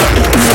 Música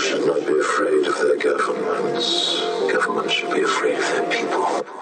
Should not be afraid of their governments. Governments should be afraid of their people.